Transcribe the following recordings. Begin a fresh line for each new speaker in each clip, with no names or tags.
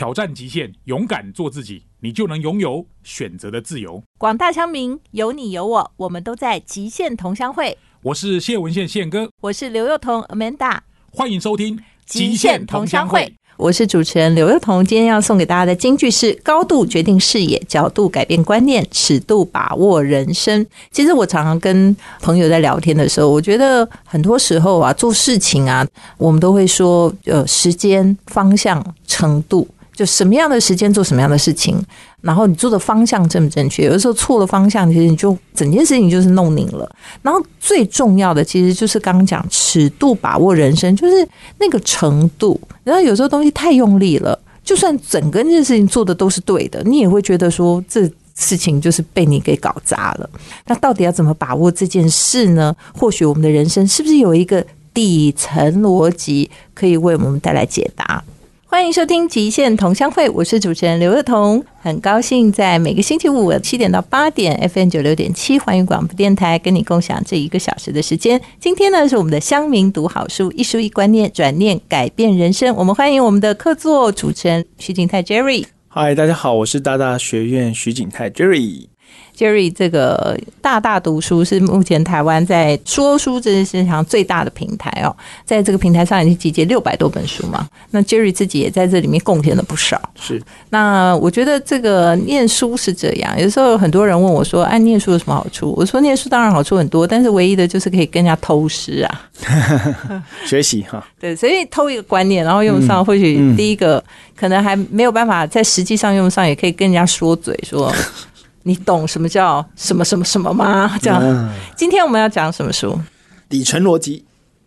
挑战极限，勇敢做自己，你就能拥有选择的自由。
广大乡民，有你有我，我们都在极限同乡会。
我是谢文宪宪哥，
我是刘幼彤 Amanda，
欢迎收听《
极限同乡会》。我是主持人刘幼彤，今天要送给大家的金句是：高度决定视野，角度改变观念，尺度把握人生。其实我常常跟朋友在聊天的时候，我觉得很多时候啊，做事情啊，我们都会说，呃，时间、方向、程度。就什么样的时间做什么样的事情，然后你做的方向正不正确？有的时候错了方向，其实你就整件事情就是弄拧了。然后最重要的其实就是刚刚讲尺度把握人生，就是那个程度。然后有时候东西太用力了，就算整个这件事情做的都是对的，你也会觉得说这事情就是被你给搞砸了。那到底要怎么把握这件事呢？或许我们的人生是不是有一个底层逻辑可以为我们带来解答？欢迎收听《极限同乡会》，我是主持人刘若彤，很高兴在每个星期五七点到八点，FM 九六点七环宇广播电台跟你共享这一个小时的时间。今天呢是我们的乡民读好书，一书一观念，转念改变人生。我们欢迎我们的客座主持人徐景泰 Jerry。
嗨，大家好，我是大大学院徐景泰 Jerry。
Jerry，这个大大读书是目前台湾在说书这件事情上最大的平台哦，在这个平台上已经集结六百多本书嘛。那 Jerry 自己也在这里面贡献了不少。
是，
那我觉得这个念书是这样，有时候很多人问我说：“哎，念书有什么好处？”我说：“念书当然好处很多，但是唯一的就是可以跟人家偷师啊，
学习哈。
对，所以偷一个观念，然后用上，或许第一个可能还没有办法在实际上用上，也可以跟人家说嘴说。”你懂什么叫什么什么什么吗？这样，今天我们要讲什么书？
底层逻辑。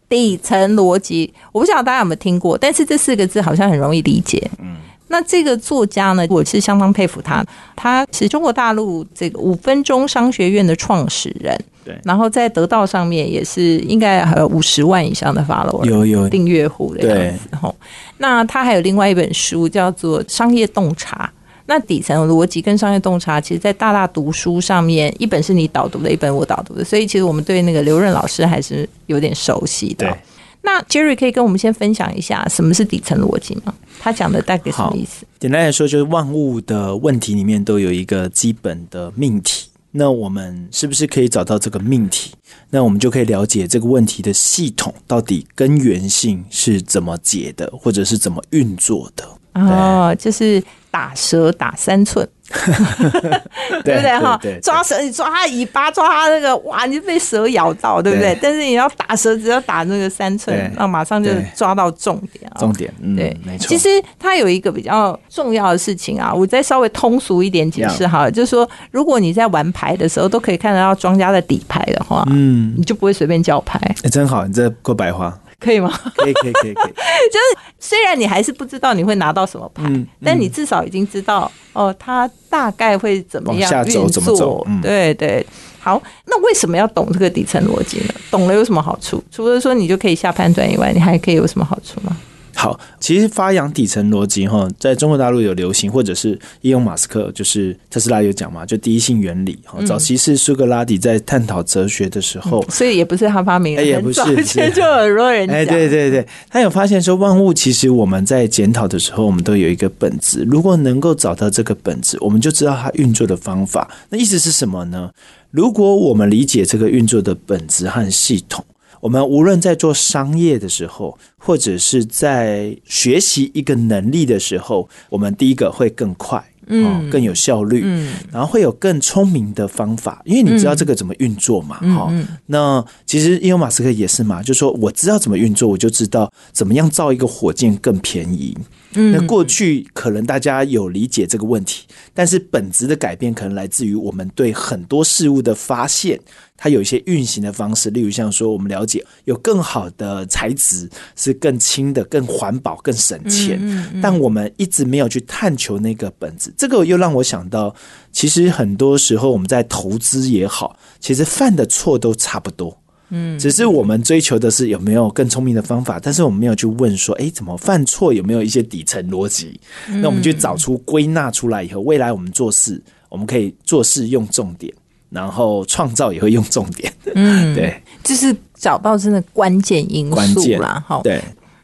底层逻辑，我不晓得大家有没有听过，但是这四个字好像很容易理解。嗯，那这个作家呢，我是相当佩服他。他是中国大陆这个五分钟商学院的创始人。
对，
然后在得到上面也是应该还有五十万以上的 follower，
有有
订阅户的样子。吼，那他还有另外一本书叫做《商业洞察》。那底层逻辑跟商业洞察，其实，在大大读书上面，一本是你导读的，一本我导读的，所以其实我们对那个刘润老师还是有点熟悉的。那 Jerry 可以跟我们先分享一下什么是底层逻辑吗？他讲的大概什么意思？
简单来说，就是万物的问题里面都有一个基本的命题。那我们是不是可以找到这个命题？那我们就可以了解这个问题的系统到底根源性是怎么解的，或者是怎么运作的？
哦，就是打蛇打三寸，对不对哈？抓蛇你抓它尾巴，抓它那个哇，你就被蛇咬到，对不对？但是你要打蛇，只要打那个三寸，那马上就抓到重点
重点，
对，
没错。
其实它有一个比较重要的事情啊，我再稍微通俗一点解释哈，就是说，如果你在玩牌的时候都可以看得到庄家的底牌的话，嗯，你就不会随便叫牌。
哎，真好，你这够白话。
可以吗？
可以可以可以可以，就是
虽然你还是不知道你会拿到什么牌，但你至少已经知道哦，它大概会怎么样运作。对对，好，那为什么要懂这个底层逻辑呢？懂了有什么好处？除了说你就可以下判断以外，你还可以有什么好处吗？
好，其实发扬底层逻辑哈，在中国大陆有流行，或者是伊隆马斯克，就是特斯拉有讲嘛，就第一性原理哈。早期是苏格拉底在探讨哲学的时候，
所以也不是他发明的，
也不是，
之前就很多人讲。哎，
对对对，他有发现说，万物其实我们在检讨的时候，我们都有一个本质。如果能够找到这个本质，我们就知道它运作的方法。那意思是什么呢？如果我们理解这个运作的本质和系统。我们无论在做商业的时候，或者是在学习一个能力的时候，我们第一个会更快，嗯，更有效率，嗯，然后会有更聪明的方法，因为你知道这个怎么运作嘛，哈。那其实伊隆马斯克也是嘛，就说我知道怎么运作，我就知道怎么样造一个火箭更便宜。那过去可能大家有理解这个问题，但是本质的改变可能来自于我们对很多事物的发现。它有一些运行的方式，例如像说，我们了解有更好的材质是更轻的、更环保、更省钱，但我们一直没有去探求那个本质。这个又让我想到，其实很多时候我们在投资也好，其实犯的错都差不多，嗯，只是我们追求的是有没有更聪明的方法，但是我们没有去问说，哎，怎么犯错？有没有一些底层逻辑？那我们就找出归纳出来以后，未来我们做事，我们可以做事用重点。然后创造也会用重点，嗯，对，
就是找到真的关键因素啦，哈，
对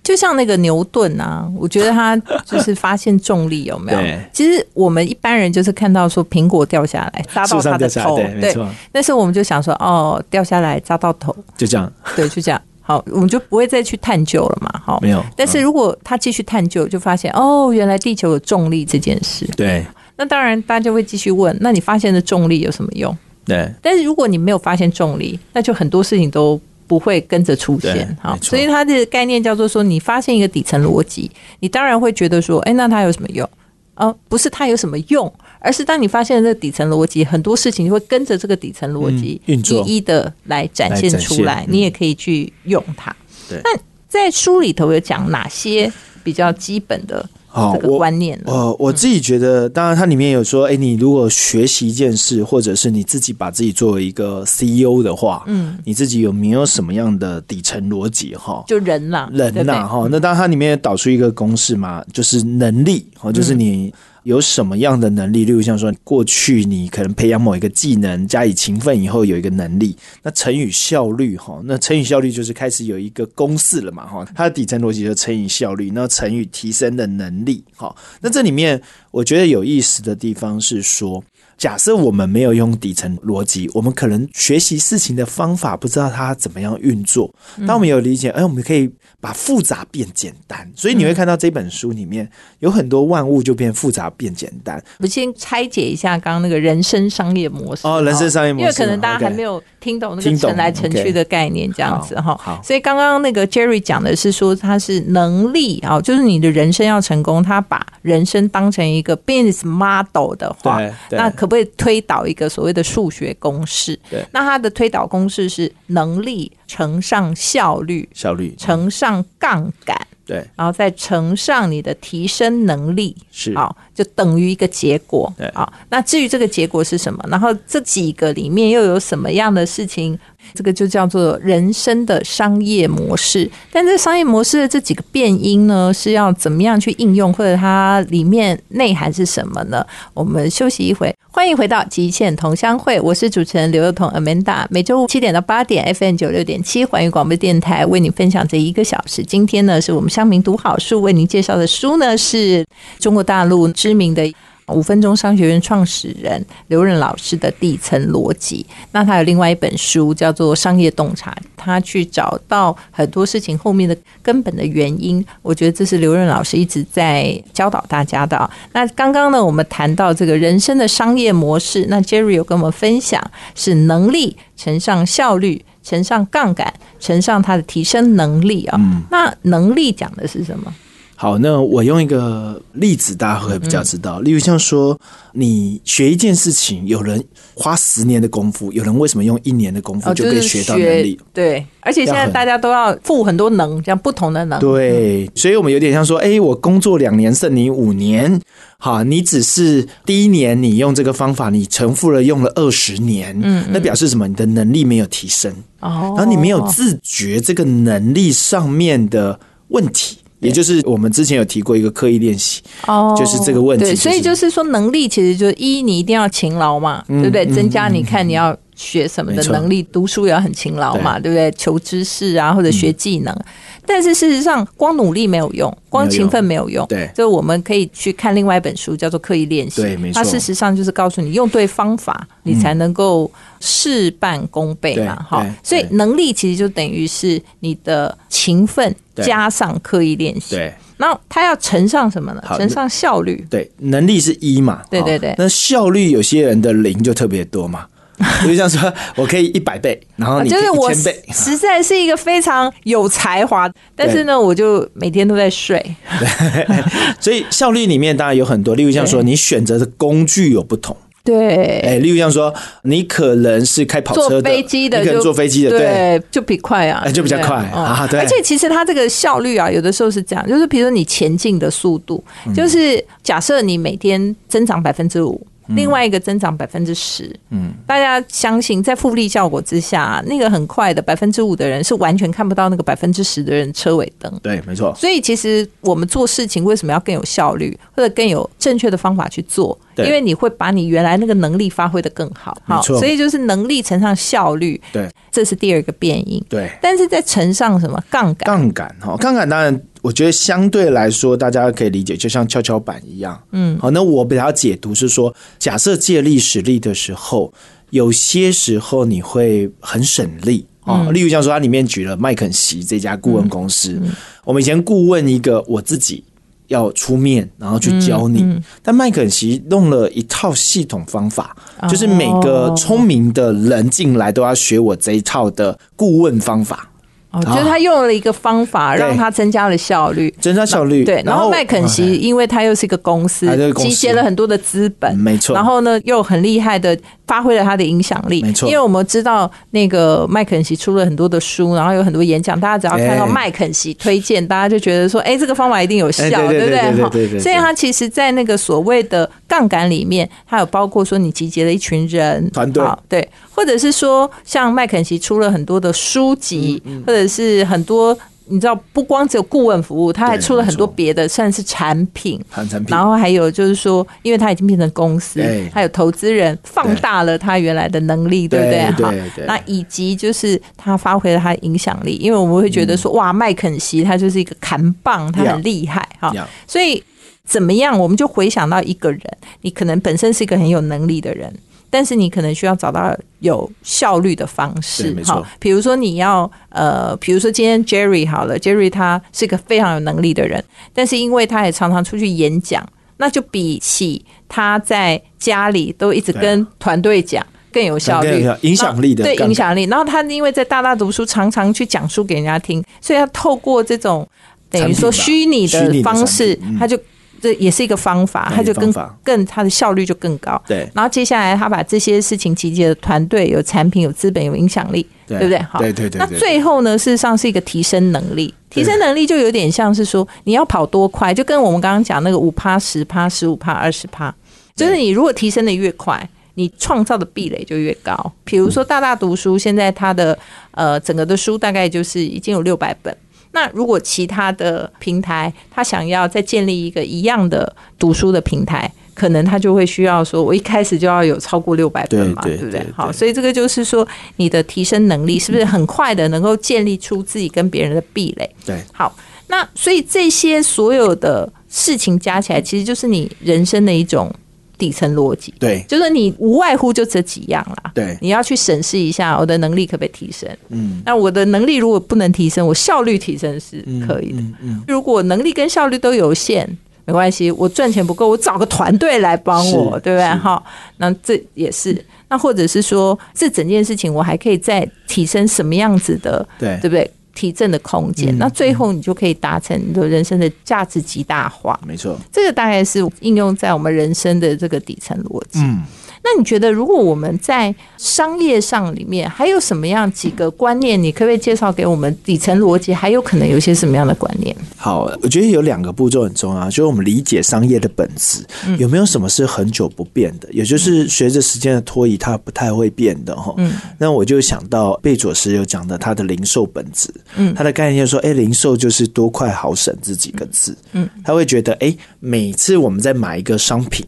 就像那个牛顿啊，我觉得他就是发现重力有没有？其实我们一般人就是看到说苹果掉下来砸到他的头，
对没错
那时候我们就想说哦，掉下来砸到头，
就这样，
对，就这样。好，我们就不会再去探究了嘛。好，
没有
但是如果他继续探究，就发现哦，原来地球有重力这件事。
对
那当然，大家就会继续问：那你发现的重力有什么用？
对
但是如果你没有发现重力，那就很多事情都不会跟着出现。好
没，错
所以它的概念叫做说，你发现一个底层逻辑，你当然会觉得说，哎，那它有什么用？哦，不是它有什么用，而是当你发现这个底层逻辑，很多事情就会跟着这个底层逻辑一一的来展现出来，
嗯
你也可以去用它。
对
那在书里头有讲哪些比较基本的这个
好我
观念呢？
呃，我自己觉得，当然它里面有说，哎，你如果学习一件事，或者是你自己把自己作为一个 CEO 的话，嗯，你自己有没有什么样的底层逻辑哈？
就人啦，
人
对不对
呐哈，那当然它里面也导出一个公式嘛，就是能力哦，就是你有什么样的能力，例如像说过去你可能培养某一个技能，加以勤奋以后有一个能力，那乘以效率哈，那乘以效率就是开始有一个公式了嘛哈，它的底层逻辑就乘以效率，那乘以提升的能力哈，那这里面我觉得有意思的地方是说。假设我们没有用底层逻辑，我们可能学习事情的方法不知道它怎么样运作。当我们有理解，哎，我们可以把复杂变简单。所以你会看到这本书里面有很多万物就变复杂变简单。
我们先拆解一下刚刚那个人生商业模式
哦人生商业模式
因为可能大家还没有听懂那个
听懂
尘来尘去的概念，这样子哈。所以刚刚那个 Jerry 讲的是说，他是能力啊，就是你的人生要成功，他把人生当成一个 business model 的话那可不可以推导一个所谓的数学公式？
对
那他的推导公式是能力乘上效率
效率
乘上杠杆。
对
然后再乘上你的提升能力，
是
好，就等于一个结果
对。
好，那至于这个结果是什么，然后这几个里面又有什么样的事情，这个就叫做人生的商业模式。但这商业模式的这几个变音呢，是要怎么样去应用，或者它里面内涵是什么呢？我们休息一会。欢迎回到极限同乡会，我是主持人刘幼彤 Amanda，每周五七点到八点 FM 九六点七环宇广播电台为你分享这一个小时。今天呢，是我们乡民读好书为您介绍的书呢，是中国大陆知名的。五分钟商学院创始人刘润老师的底层逻辑，那他有另外一本书叫做《商业洞察》，他去找到很多事情后面的根本的原因。我觉得这是刘润老师一直在教导大家的啊。那刚刚呢，我们谈到这个人生的商业模式，那 Jerry 有跟我们分享是能力乘上效率乘上杠杆乘上它的提升能力啊。那能力讲的是什么？
好，那我用一个例子，大家会比较知道。例如像说，你学一件事情，有人花十年的功夫，有人为什么用一年的功夫就可以学到能力？
对，而且现在大家都要付很多能，这样不同的能。
对，所以我们有点像说，哎、我工作两年剩你五年，好，你只是第一年你用这个方法，你重复了用了二十年，嗯，那表示什么？你的能力没有提升，
哦，
然后你没有自觉这个能力上面的问题。也就是我们之前有提过一个刻意练习，
哦，
就是这个问题
对，
就是
所以就是说，能力其实就是一，你一定要勤劳嘛，对不对？
嗯
增加你看你要学什么的能力，读书也要很勤劳嘛，对不对？求知识啊，或者学技能。但是事实上，光努力没有用，光勤奋没有用。
对
就我们可以去看另外一本书，叫做《刻意练习》。
对没错
它事实上就是告诉你，用对方法，你才能够事半功倍嘛。
对
哈
对，
所以能力其实就等于是你的勤奋加上刻意练习。
对
那它要乘上什么呢？乘上效率。
对，能力是一嘛，
对对对
那效率有些人的零就特别多嘛，比如像说我可以一百倍，然后你
就是我
一千倍，
实在是一个非常有才华，但是呢，我就每天都在睡。
所以效率里面当然有很多，例如像说你选择的工具有不同，
对，
哎，例如像说你可能是开跑车
坐
的，
飞机的
你可能坐飞机的，对，
对，就比快啊，
哎就比较快啊对。
而且其实它这个效率啊，有的时候是这样，就是比如说你前进的速度，
嗯。
就是假设你每天增长百分之五。另外一个增长百分之十，嗯，大家相信在复利效果之下，那个很快的百分之五的人是完全看不到那个百分之十的人车尾灯，
对，没错，
所以其实我们做事情为什么要更有效率，或者更有正确的方法去做？
对
因为你会把你原来那个能力发挥的更好。好，所以就是能力乘上效率，
对
这是第二个变因。
对。
但是在乘上什么杠杆？
杠杆哈，杠杆当然我觉得相对来说，大家可以理解，就像跷跷板一样。嗯，好，那我比较解读是说，假设借力使力的时候，有些时候你会很省力啊。例如像说，它里面举了麦肯锡这家顾问公司，我们以前顾问一个我自己要出面，然后去教你，但麦肯锡弄了一套系统方法，就是每个聪明的人进来都要学我这一套的顾问方法。
哦，就是他用了一个方法，让他增加了效率，
增加效率。
对，然后麦肯锡，因为他又是一个公司，集结了很多的资本，
没错。
然后呢，又很厉害的发挥了他的影响力，
没错。
因为我们知道那个麦肯锡出了很多的书，然后有很多演讲，大家只要看到麦肯锡推荐，大家就觉得说，哎，这个方法一定有效，对不对？
对对。
所以他其实，在那个所谓的杠杆里面，他有包括说你集结了一群人
团队，
对。或者是说，像麦肯锡出了很多的书籍，或者是很多你知道，不光只有顾问服务，他还出了很多别的，算是产品。
产品。
然后还有就是说，因为他已经变成公司，还有投资人放大了他原来的能力，对不对？
哈。
那以及就是他发挥了他的影响力，因为我们会觉得说，哇，麦肯锡他就是一个扛棒，他很厉害哈。所以怎么样，我们就回想到一个人，你可能本身是一个很有能力的人。但是你可能需要找到有效率的方式，
哈，
比如说你要呃，比如说今天 Jerry 好了，Jerry 他是一个非常有能力的人，但是因为他也常常出去演讲，那就比起他在家里都一直跟团队讲更有效率、
影响力的
对影响力。然后他因为在大大读书，常常去讲述给人家听，所以他透过这种等于说虚拟的方式，他就。这也是一个方法，他就更更他的效率就更高。
对，
然后接下来他把这些事情集结的团队，有产品、有资本、有影响力，对不对？
好，对对对。
那最后呢，事实上是一个提升能力。提升能力就有点像是说，你要跑多快，就跟我们刚刚讲那个五趴、十趴、十五趴、二十趴，就是你如果提升的越快，你创造的壁垒就越高。比如说大大读书，现在它的呃整个的书大概就是已经有六百本。那如果其他的平台，他想要再建立一个一样的读书的平台，可能他就会需要说，我一开始就要有超过六百分嘛，对不对？好，所以这个就是说，你的提升能力是不是很快的能够建立出自己跟别人的壁垒？
对，
好，那所以这些所有的事情加起来，其实就是你人生的一种。底层逻辑，
对，
就是你无外乎就这几样啦。
对，
你要去审视一下我的能力可不可以提升。嗯，那我的能力如果不能提升，我效率提升是可以的。嗯，如果能力跟效率都有限，没关系，我赚钱不够，我找个团队来帮我，对不对？哈，那这也是。那或者是说，这整件事情我还可以再提升什么样子的？
对，
对不对？提振的空间，那最后你就可以达成你的人生的价值极大化。
没错，
这个大概是应用在我们人生的这个底层逻辑。嗯。那你觉得，如果我们在商业上里面还有什么样几个观念，你可不可以介绍给我们？底层逻辑还有可能有一些什么样的观念？
好，我觉得有两个步骤很重要，就是我们理解商业的本质，有没有什么是很久不变的？也就是随着时间的拖移，它不太会变的哈。嗯，那我就想到贝佐斯有讲的他的零售本质，嗯，他的概念说，哎，零售就是多快好省这几个字，嗯，他会觉得，哎，每次我们在买一个商品。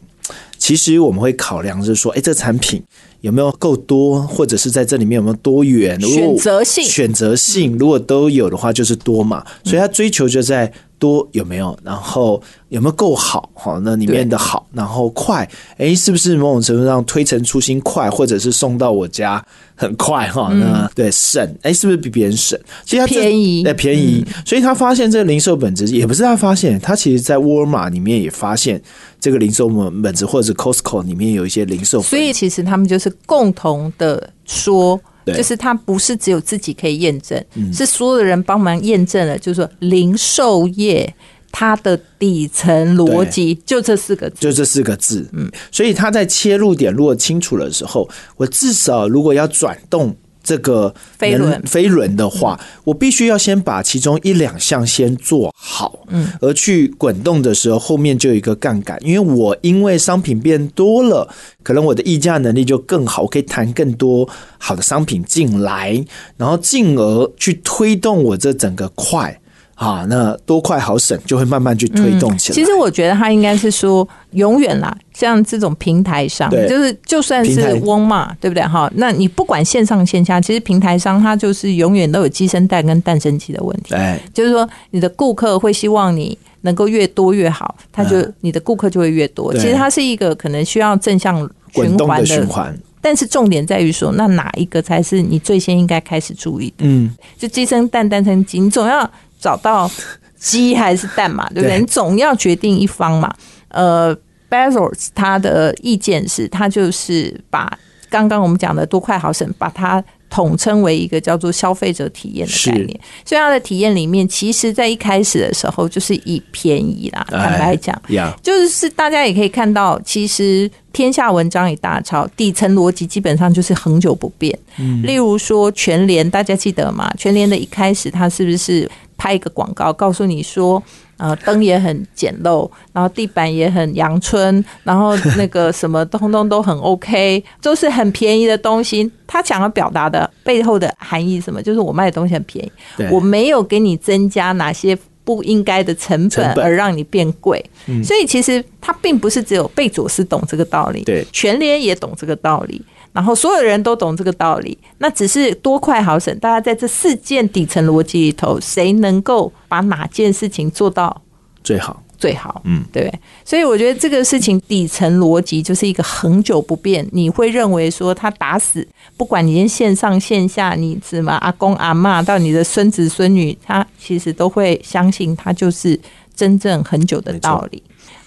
其实我们会考量是说，哎，这产品有没有够多，或者是在这里面有没有多元？
选择性，
选择性，如果都有的话，就是多嘛。所以他追求就在。多有没有？然后有没有够好？哈，那里面的好，然后快，哎，是不是某种程度上推陈出新快，或者是送到我家很快？哈，那对省，哎，是不是比别人省？其实他
便宜，
哎，便宜。所以他发现这个零售本质，也不是他发现，他其实在沃尔玛里面也发现这个零售本本质，或者是 Costco 里面有一些零售。
所以其实他们就是共同的说。就是它不是只有自己可以验证，是所有的人帮忙验证了。就是说，零售业它的底层逻辑就这四个字，
就这四个字。嗯，所以它在切入点如果清楚的时候，我至少如果要转动。这个
飞轮
飞轮的话，我必须要先把其中一两项先做好，嗯，而去滚动的时候，后面就有一个杠杆，因为我因为商品变多了，可能我的议价能力就更好，我可以谈更多好的商品进来，然后进而去推动我这整个快。啊，那多快好省就会慢慢去推动起来。
其实我觉得他应该是说，永远啦，像这种平台
上，
就是就算是翁嘛，对不对？哈，那你不管线上线下，其实平台上它就是永远都有鸡生蛋跟蛋生鸡的问题。
哎，
就是说，你的顾客会希望你能够越多越好，他就、
嗯
你的顾客就会越多。其实它是一个可能需要正向循环
的循环，
但是重点在于说，那哪一个才是你最先应该开始注意的？
嗯，
就鸡生蛋，蛋生鸡，你总要找到鸡还是蛋嘛，对不对？你总要决定一方嘛。呃 b e z o s 他的意见是，他就是把刚刚我们讲的多快好省，把它统称为一个叫做消费者体验的概念。所以它的体验里面，其实在一开始的时候就是以便宜啦，
哎
坦白讲，就是大家也可以看到，其实天下文章一大抄，底层逻辑基本上就是恒久不变。例如说全联，大家记得吗？全联的一开始，它是不是拍一个广告，告诉你说，呃，灯也很简陋，然后地板也很阳春，然后那个什么通通都很 OK，都是很便宜的东西。他想要表达的背后的含义是什么？就是我卖的东西很便宜，我没有给你增加哪些不应该的成本，而让你变贵。所以其实他并不是只有贝佐斯懂这个道理，
对
全联也懂这个道理，然后所有人都懂这个道理，那只是多快好省。大家在这四件底层逻辑里头，谁能够把哪件事情做到
最好，
最好？
嗯，
对，所以我觉得这个事情底层逻辑就是一个恒久不变。你会认为说他打死，不管你线上线下，你什么阿公阿嬷到你的孙子孙女，他其实都会相信他就是真正很久的道理。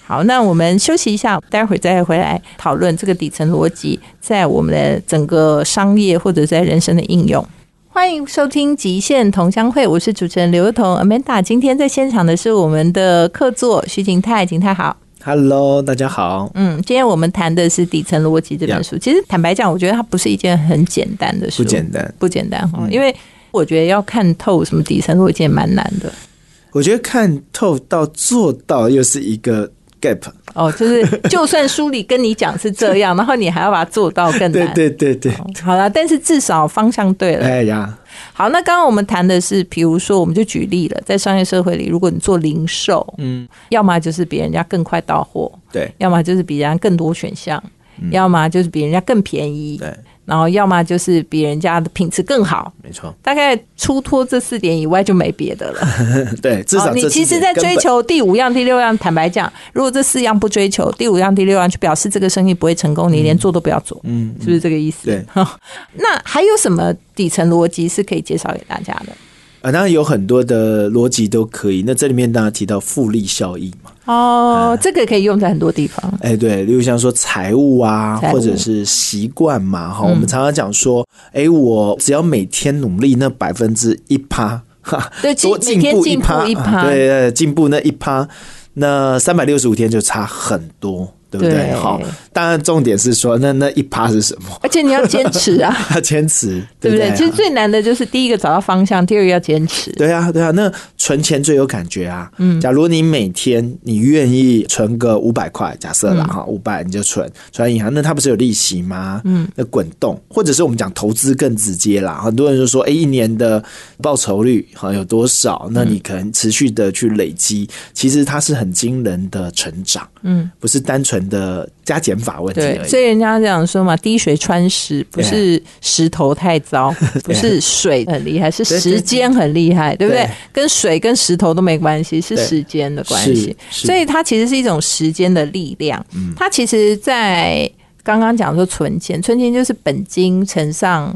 好，那我们休息一下，待会儿再回来讨论这个底层逻辑在我们的整个商业或者在人生的应用。欢迎收听《极限同乡会》，我是主持人刘彤 Amanda。今天在现场的是我们的客座徐景泰，景泰好。
Hello，大家好。
嗯，今天我们谈的是《底层逻辑》这本书。其实坦白讲，我觉得它不是一件很简单的书，
不简单，
不简单哈。因为我觉得要看透什么底层逻辑也蛮难的。
我觉得看透到做到又是一个 gap。
哦，就是就算书里跟你讲是这样，然后你还要把它做到更
对
难。
对对对，
好了，但是至少方向对了。
哎呀，
好，那刚刚我们谈的是，比如说，我们就举例了，在商业社会里，如果你做零售，
嗯，
要么就是比人家更快到货，
对
要么就是比人家更多选项，要么就是比人家更便宜，
对，
然后要么就是比人家的品质更好。
没错，
大概出脱这四点以外就没别的了。
对，至少
好你其实，在追求第五样、第六样，坦白讲，如果这四样不追求，第五样、第六样就表示这个生意不会成功，你连做都不要做，
嗯，
是不是这个意思？
对。
那还有什么底层逻辑是可以介绍给大家的？
啊，当然有很多的逻辑都可以。那这里面大家提到复利效应嘛，
哦，这个可以用在很多地方。
哎，对，例如像说财务啊，或者是习惯嘛，哈、我们常常讲说，哎，我只要每天努力那百分之一趴，哈，
对，进
多进步一趴，
步一趴，
啊对，呃进步那一趴，那三百六十五天就差很多，对不对？
对。
好，当然重点是说，那那一趴是什么？
而且你要坚持啊，
要 坚持，
对不对？其实最难的就是第一个找到方向，第二个要坚持。
对啊，对啊，那存钱最有感觉啊。嗯，假如你每天你愿意存个五百块，假设啦哈，五百你就存存银行，那它不是有利息吗？嗯，那滚动，或者是我们讲投资更直接啦。很多人就说，哎，一年的报酬率哈有多少？那你可能持续的去累积，其实它是很惊人的成长。嗯，不是单纯的加减法问题
对，
而已。
所以人家讲说嘛，滴水穿石，不是石头太糟，不是水很厉害，是时间很厉害，对不对
对？
跟水跟石头都没关系，是时间的关系。所以它其实是一种时间的力量。它其实，在刚刚讲说存钱，存钱就是本金乘上。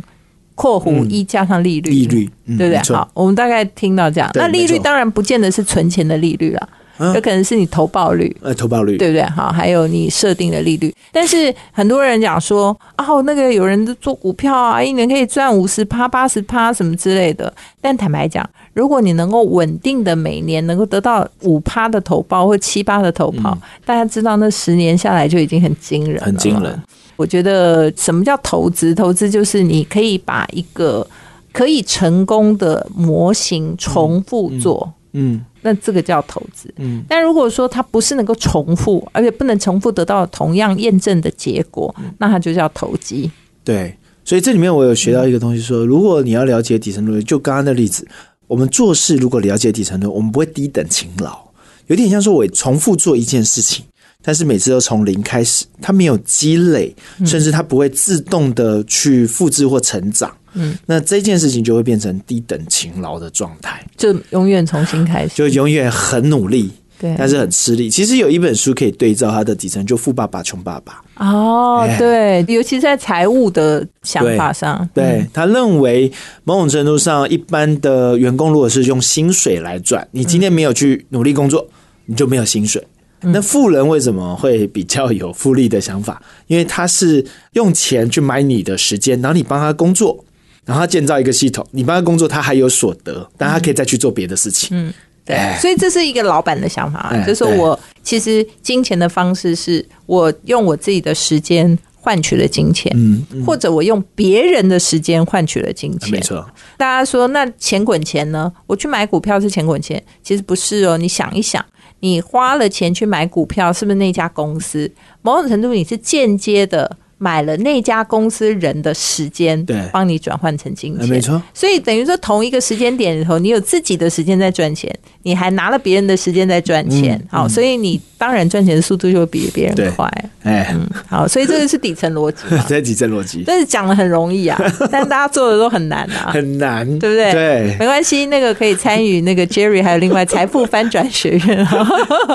括弧一加上利率，
利率嗯
对不对好，我们大概听到这样。那利率当然不见得是存钱的利率了，
嗯
有可能是你投报率。
呃，投报率
对不对？好，还有你设定的利率，但是很多人讲说，哦，那个有人做股票啊，一年可以赚五十趴、八十趴什么之类的。但坦白讲，如果你能够稳定的每年能够得到五趴的投报或七八的投报，大家知道那十年下来就已经很惊人了，
很惊人。
我觉得什么叫投资？投资就是你可以把一个可以成功的模型重复做。
嗯
那这个叫投资。
嗯，
但如果说它不是能够重复，而且不能重复得到同样验证的结果，那它就叫投机。
对，所以这里面我有学到一个东西说如果你要了解底层逻辑，就刚刚的例子，我们做事如果了解底层逻辑，我们不会低等勤劳，有点像说我重复做一件事情，但是每次都从零开始，它没有积累，甚至它不会自动的去复制或成长。嗯，那这件事情就会变成低等勤劳的状态，
就永远重新开始，
就永远很努力，
对，
但是很吃力。其实有一本书可以对照他的底层，就《富爸爸穷爸爸》。
哦，
哎
对，尤其在财务的想法上，
对他认为，某种程度上，一般的员工如果是用薪水来赚，你今天没有去努力工作，你就没有薪水。那富人为什么会比较有复利的想法？因为他是用钱去买你的时间，然后你帮他工作，然后他建造一个系统，你帮他工作，他还有所得，但他可以再去做别的事情。
嗯，对
哎，
所以这是一个老板的想法，
哎
就是说我其实金钱的方式是我用我自己的时间换取了金钱，
嗯，
或者我用别人的时间换取了金钱。
没错，
大家说那钱滚钱呢？我去买股票是钱滚钱，其实不是哦。你想一想，你花了钱去买股票，是不是那家公司某种程度你是间接的买了那家公司人的时间，
对。
帮你转换成金钱，
哎没错。
所以等于说，同一个时间点里头，你有自己的时间在赚钱，你还拿了别人的时间在赚钱，
嗯
好，所以你当然赚钱的速度就会比别人快。
哎，
嗯，好，所以这个是底层逻辑嘛。
这底层逻辑。
但是讲的很容易啊，但大家做的都很难啊，
很难，
对不对？
对。
没关系，那个可以参与那个 Jerry 还有另外财富翻转学院。啊，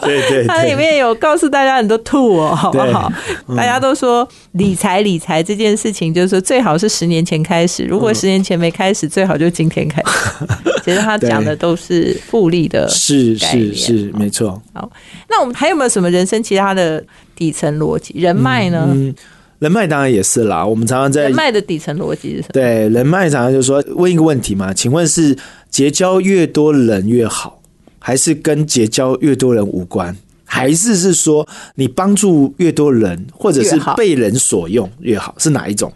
对对。
它里，面有告诉大家很多 tool 哦，好不好？
嗯。
大家都说理财理财这件事情，就是说最好是十年前开始，如果
嗯
十年前没开始，最好就今天开始。其实他讲的都是复利的，
是
概念
是是，
哦
没错。
好那我们还有没有什么人生其他的底层逻辑？人脉呢？
嗯，人脉当然也是啦。我们常常在
人脉的底层逻辑是什么？
对人脉常常就是说问一个问题嘛，请问是结交越多人越好，还是跟结交越多人无关？还是是说你帮助越多人，或者是被人所用越好？是哪一种？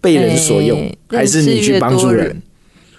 被人所用，
欸
还是你去帮助人？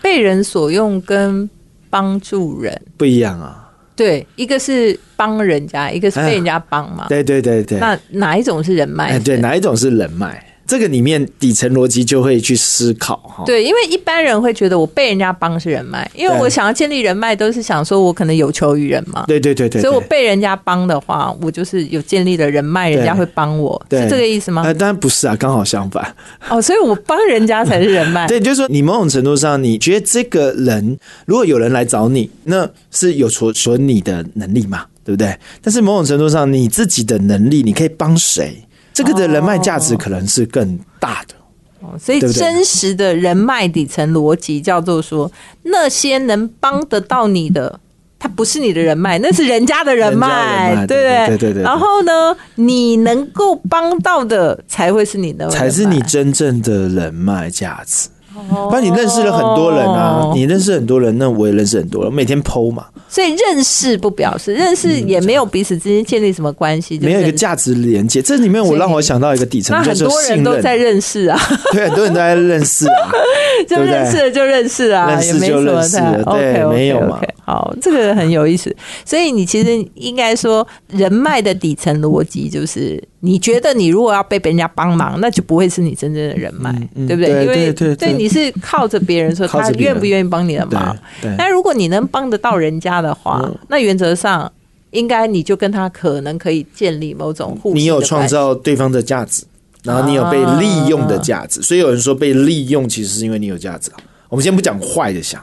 被人所用跟帮助人，
不一样啊！
对，一个是帮人家，一个是被人家帮嘛。
对对对对，
那哪一种是人脉？
哎对，哪一种是人脉？这个里面底层逻辑就会去思考哈。
对，因为一般人会觉得我被人家帮是人脉，因为我想要建立人脉，都是想说我可能有求于人嘛。
对对对对，
所以我被人家帮的话，我就是有建立了人脉，人家会帮我，
对
是这个意思吗？
呃，当然不是啊，刚好相反。
哦，所以我帮人家才是人脉。
对，就是说你某种程度上，你觉得这个人如果有人来找你，那是有所所你的能力嘛，对不对？但是某种程度上，你自己的能力，你可以帮谁？这个的人脉价值可能是更大的。
哦所以真实的人脉底层逻辑叫做说，那些能帮得到你的。他不是你的人脉，那是人家的人脉，
人人脉
对不
对对对对
然后呢，你能够帮到的才会是你的，
才是你真正的人脉价值。不然你认识了很多人啊
哦，
你认识很多人，那我也认识很多人，每天剖嘛，
所以认识不表示认识也没有彼此之间建立什么关系，
没有一个价值连接。这里面我让我想到一个底层
那，很
就是
多人。都在认识啊，
对，很多人都在认识啊。
就认识了就认识啊，
认识就认识了对没有嘛
好，这个很有意思。所以你其实应该说，人脉的底层逻辑就是，你觉得你如果要被别人家帮忙，那就不会是你真正的人脉，对不对？
对
因为
对
你是靠着别人说他愿不愿意帮你的忙。
对，
但如果你能帮得到人家的话，
嗯
那原则上应该你就跟他可能可以建立某种互
你有创造对方的价值，然后你有被利用的价值，所以有人说被利用其实是因为你有价值啊。我们先不讲坏的想，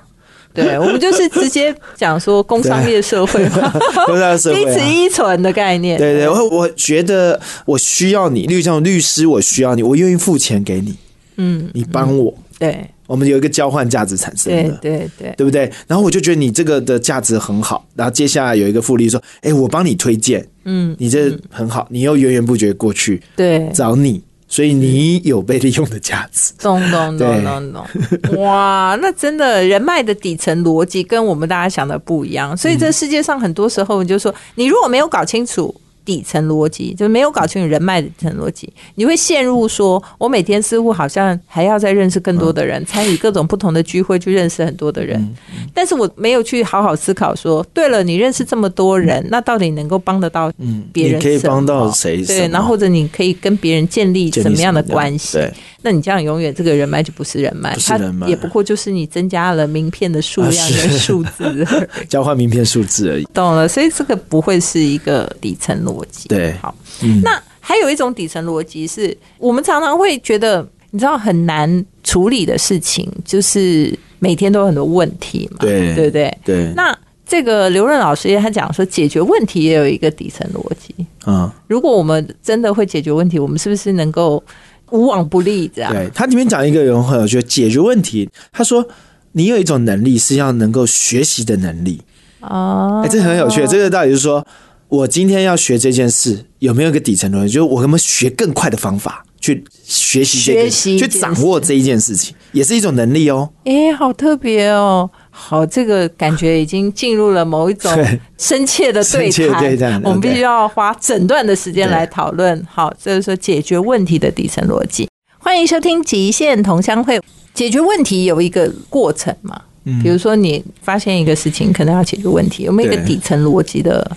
对，我们就是直接讲说工商业社会嘛，
工商业社
彼此。依存的概念。
对对，我我觉得我需要你，例如像律师，我需要你，我愿意付钱给你，
嗯，
你帮我，
对。
我们有一个交换价值产生
对
的。
对对，
对。不对？然后我就觉得你这个的价值很好，然后接下来有一个复利说，哎，我帮你推荐，
嗯，
你这很好，你又源源不绝过去
对，
找你，所以你有被利用的价值。
懂懂懂
对。
懂懂，哇，那真的人脉的底层逻辑跟我们大家想的不一样，所以这世界上很多时候你就说，你如果没有搞清楚底层逻辑，就没有搞清楚人脉的底层逻辑，你会陷入说，我每天似乎好像还要再认识更多的人，参与各种不同的聚会，去认识很多的人，但是我没有去好好思考说，对了，你认识这么多人，那到底能够帮得到
嗯，
别人
你可以帮到谁？
对，
么？
然后或者你可以跟别人建立什么样的关系？
对，
那你这样永远这个人脉就不是人脉，
不是
它也不过就是你增加了名片的数量
啊是。
跟数字。
交换名片数字而已。
懂了，所以这个不会是一个底层逻辑。
对
好，
嗯
那还有一种底层逻辑是我们常常会觉得，你知道很难处理的事情，就是每天都有很多问题嘛，
对
对不对？
对，
那这个刘润老师他讲说，解决问题也有一个底层逻辑。
嗯，
如果我们真的会解决问题，我们是不是能够无往不利？这样
对，他里面讲一个人很有趣，解决问题。他说，你有一种能力是要能够学习的能力。
哦
哎、这很有趣。这个道理就是说，我今天要学这件事，有没有一个底层逻辑？就是我能不能学更快的方法去学习这个，
学习
去掌握这一件事情，也是一种能力哦。
哎、好特别哦！好，这个感觉已经进入了某一种深切的对
深切
谈。我们必须要花整段的时间来讨论。好，这是说解决问题的底层逻辑。欢迎收听极限同乡会。解决问题有一个过程嘛？
嗯
比如说你发现一个事情，可能要解决问题，有没有一个底层逻辑的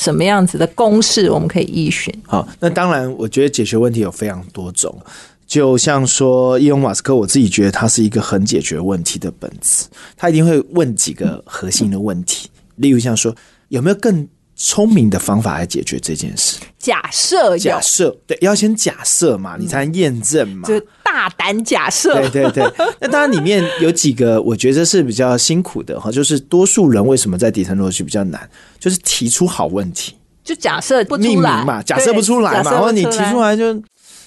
什么样子的公式，我们可以依循？
好，那当然，我觉得解决问题有非常多种。就像说，伊隆马斯克，我自己觉得他是一个很解决问题的本质。他一定会问几个核心的问题，例如像说，有没有更聪明的方法来解决这件事？
假设有
假，设，对，要先假设嘛，你才能验证嘛。
就大胆假设。
对对对，那当然里面有几个我觉得是比较辛苦的哈，就是多数人为什么在底层逻辑比较难，就是提出好问题，
就假设不
命
出来
名嘛，假设不出来嘛，然后你提出来就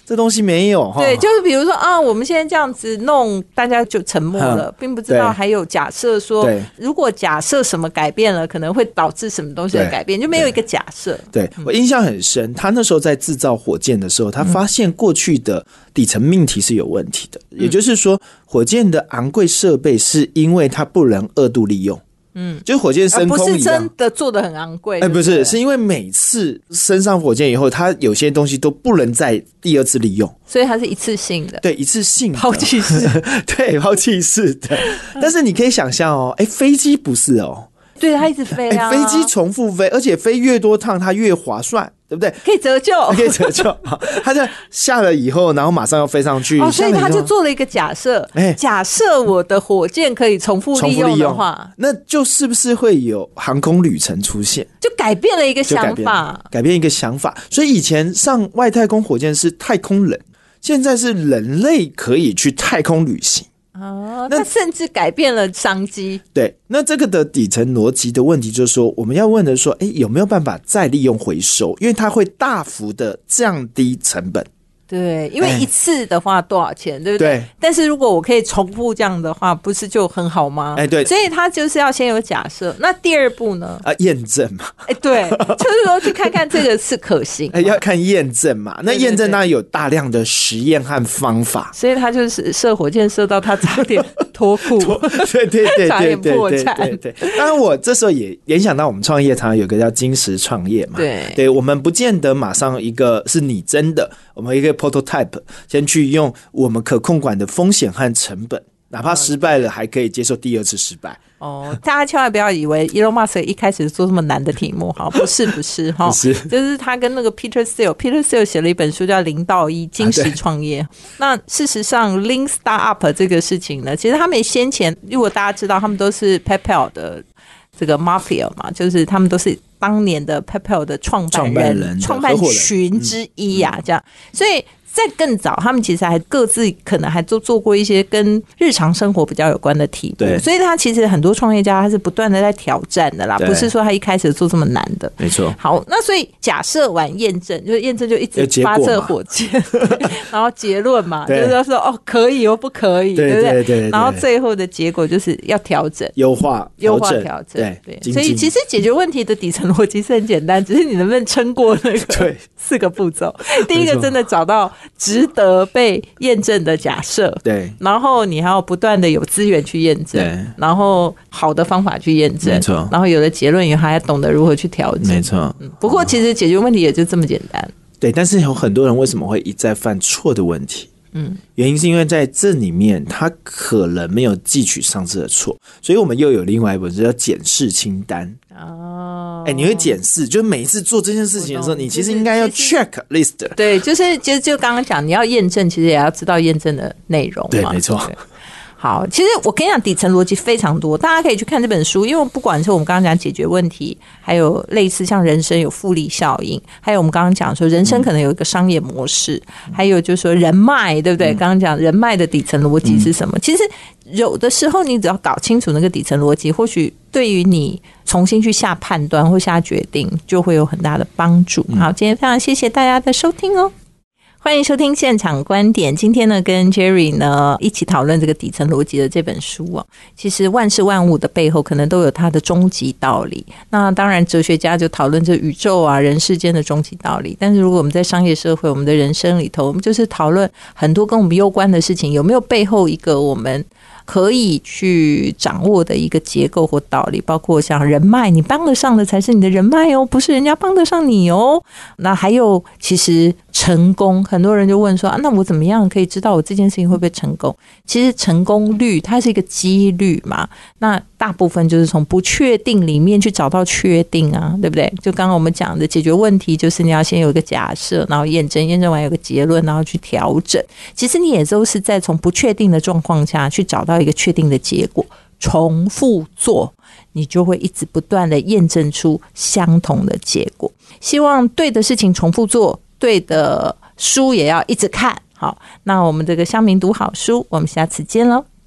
这东西没有哈，
对，就是比如说啊，我们现在这样子弄，大家就沉默了，
嗯
并不知道
对。
还有假设说，如果假设什么改变了，可能会导致什么东西的改变，就没有一个假设。
对我印象很深，他那时候在制造火箭的时候，他发现过去的底层命题是有问题的，也就是说，火箭的昂贵设备是因为它不能二度利用。嗯，就是火箭
而不是
升空
真。的做的很昂贵，
哎，不是，是因为每次升上火箭以后，它有些东西都不能再第二次利用，
所以它是一次性的。
对，一次性的。
抛弃式。
对，抛弃式的。但是你可以想象哦，哎，飞机不是哦，
对，它一直飞
哎，
啊，
飞机重复飞，而且飞越多趟它越划算，对不对？
可以折旧。
可以折旧，好，它就下了以后，然后马上要飞上去，
哦，所以他就做了一个假设，
哎
假设我的火箭可以重复利用的话，
那就是不是会有航空旅程出现？
就改变了一个想法。
改变一个想法。所以以前上外太空火箭是太空人，现在是人类可以去太空旅行。
哦，
那
甚至改变了商机。
对，那这个的底层逻辑的问题就是说，我们要问的说，诶，有没有办法再利用回收？因为它会大幅的降低成本。
对，因为
哎
一次的话多少钱，对不对？
对
但是如果我可以重复这样的话，不是就很好吗？
哎对
所以他就是要先有假设。那第二步呢？
啊，验证嘛，
哎，对，就是说去看看这个是可行。
哎，要看验证嘛。那验证
对
当然有大量的实验和方法。
所以他就是射火箭射到他差点脱裤。
对对对
差
对对对对。当然，我这时候也联想到我们创业常常有个叫金石创业嘛。
对
对，我们不见得马上一个是你真的，我们一个 prototype 先去用我们可控管的风险和成本。哪怕失败了，还可以接受第二次失败。
哦，大家千万不要以为 Elon Musk 一开始做这么难的题目，哈，不是不是哈，
是
就是他跟那个 Peter Thiel，Peter Thiel 写了一本书叫《零到一金石创业》。那事实上，Lean Startup 这个事情呢，其实他们先前，如果大家知道，他们都是 PayPal 的这个 Mafia 嘛，就是他们都是当年的 PayPal 的创办
人
创办
人
群之一呀、这样，所以。在更早，他们其实还各自可能还做做过一些跟日常生活比较有关的题目，
对。
所以他其实很多创业家他是不断的在挑战的啦，不是说他一开始做这么难的。
没错，
好，那所以假设完验证，就是验证就一直发射火箭，然后结论嘛，就是要说哦可以又不可以，
对
不对？然后最后的结果就是要调整。
优化、
优化
调整。
调整，
对
对，所以其实解决问题的底层逻辑是很简单，只是你能不能撑过那个
对。
四个步骤。第一个真的找到值得被验证的假设。
对，
然后你还要不断的有资源去验证
对，
然后好的方法去验证，
没错
然后有了结论以后，还要懂得如何去调整。
没错，嗯
不过其实解决问题也就这么简单。
对。但是有很多人为什么会一再犯错的问题？
嗯，
原因是因为在这里面他可能没有汲取上次的错，所以我们又有另外一本书叫检视清单。
哦，
哎、你会检视，就是每一次做这件事情的时候，你其实应该要 check list。
对，就是其实就刚刚讲，你要验证，其实也要知道验证的内容。
对没错
对。好，其实我跟你讲，底层逻辑非常多，大家可以去看这本书，因为不管是我们刚刚讲解决问题，还有类似像人生有复利效应，还有我们刚刚讲说人生可能有一个商业模式，还有就是说人脉，对不对？刚刚讲人脉的底层逻辑是什么？其实有的时候你只要搞清楚那个底层逻辑，或许对于你重新去下判断或下决定，就会有很大的帮助。好，今天非常谢谢大家的收听哦。欢迎收听现场观点。今天呢，跟 Jerry 呢一起讨论这个底层逻辑的这本书啊。其实万事万物的背后，可能都有它的终极道理。那当然，哲学家就讨论这宇宙啊、人世间的终极道理。但是如果我们在商业社会、我们的人生里头，我们就是讨论很多跟我们攸关的事情，有没有背后一个我们可以去掌握的一个结构或道理，包括像人脉，你帮得上的才是你的人脉哦，不是人家帮得上你哦。那还有，其实成功，很多人就问说啊，那我怎么样可以知道我这件事情会不会成功？其实成功率它是一个几率嘛，那大部分就是从不确定里面去找到确定啊，对不对？就刚刚我们讲的解决问题，就是你要先有一个假设，然后验证，验证完有个结论，然后去调整。其实你也都是在从不确定的状况下去找到一个确定的结果，重复做，你就会一直不断的验证出相同的结果。希望对的事情重复做，对的书也要一直看。好，那我们这个乡民读好书，我们下次见喽。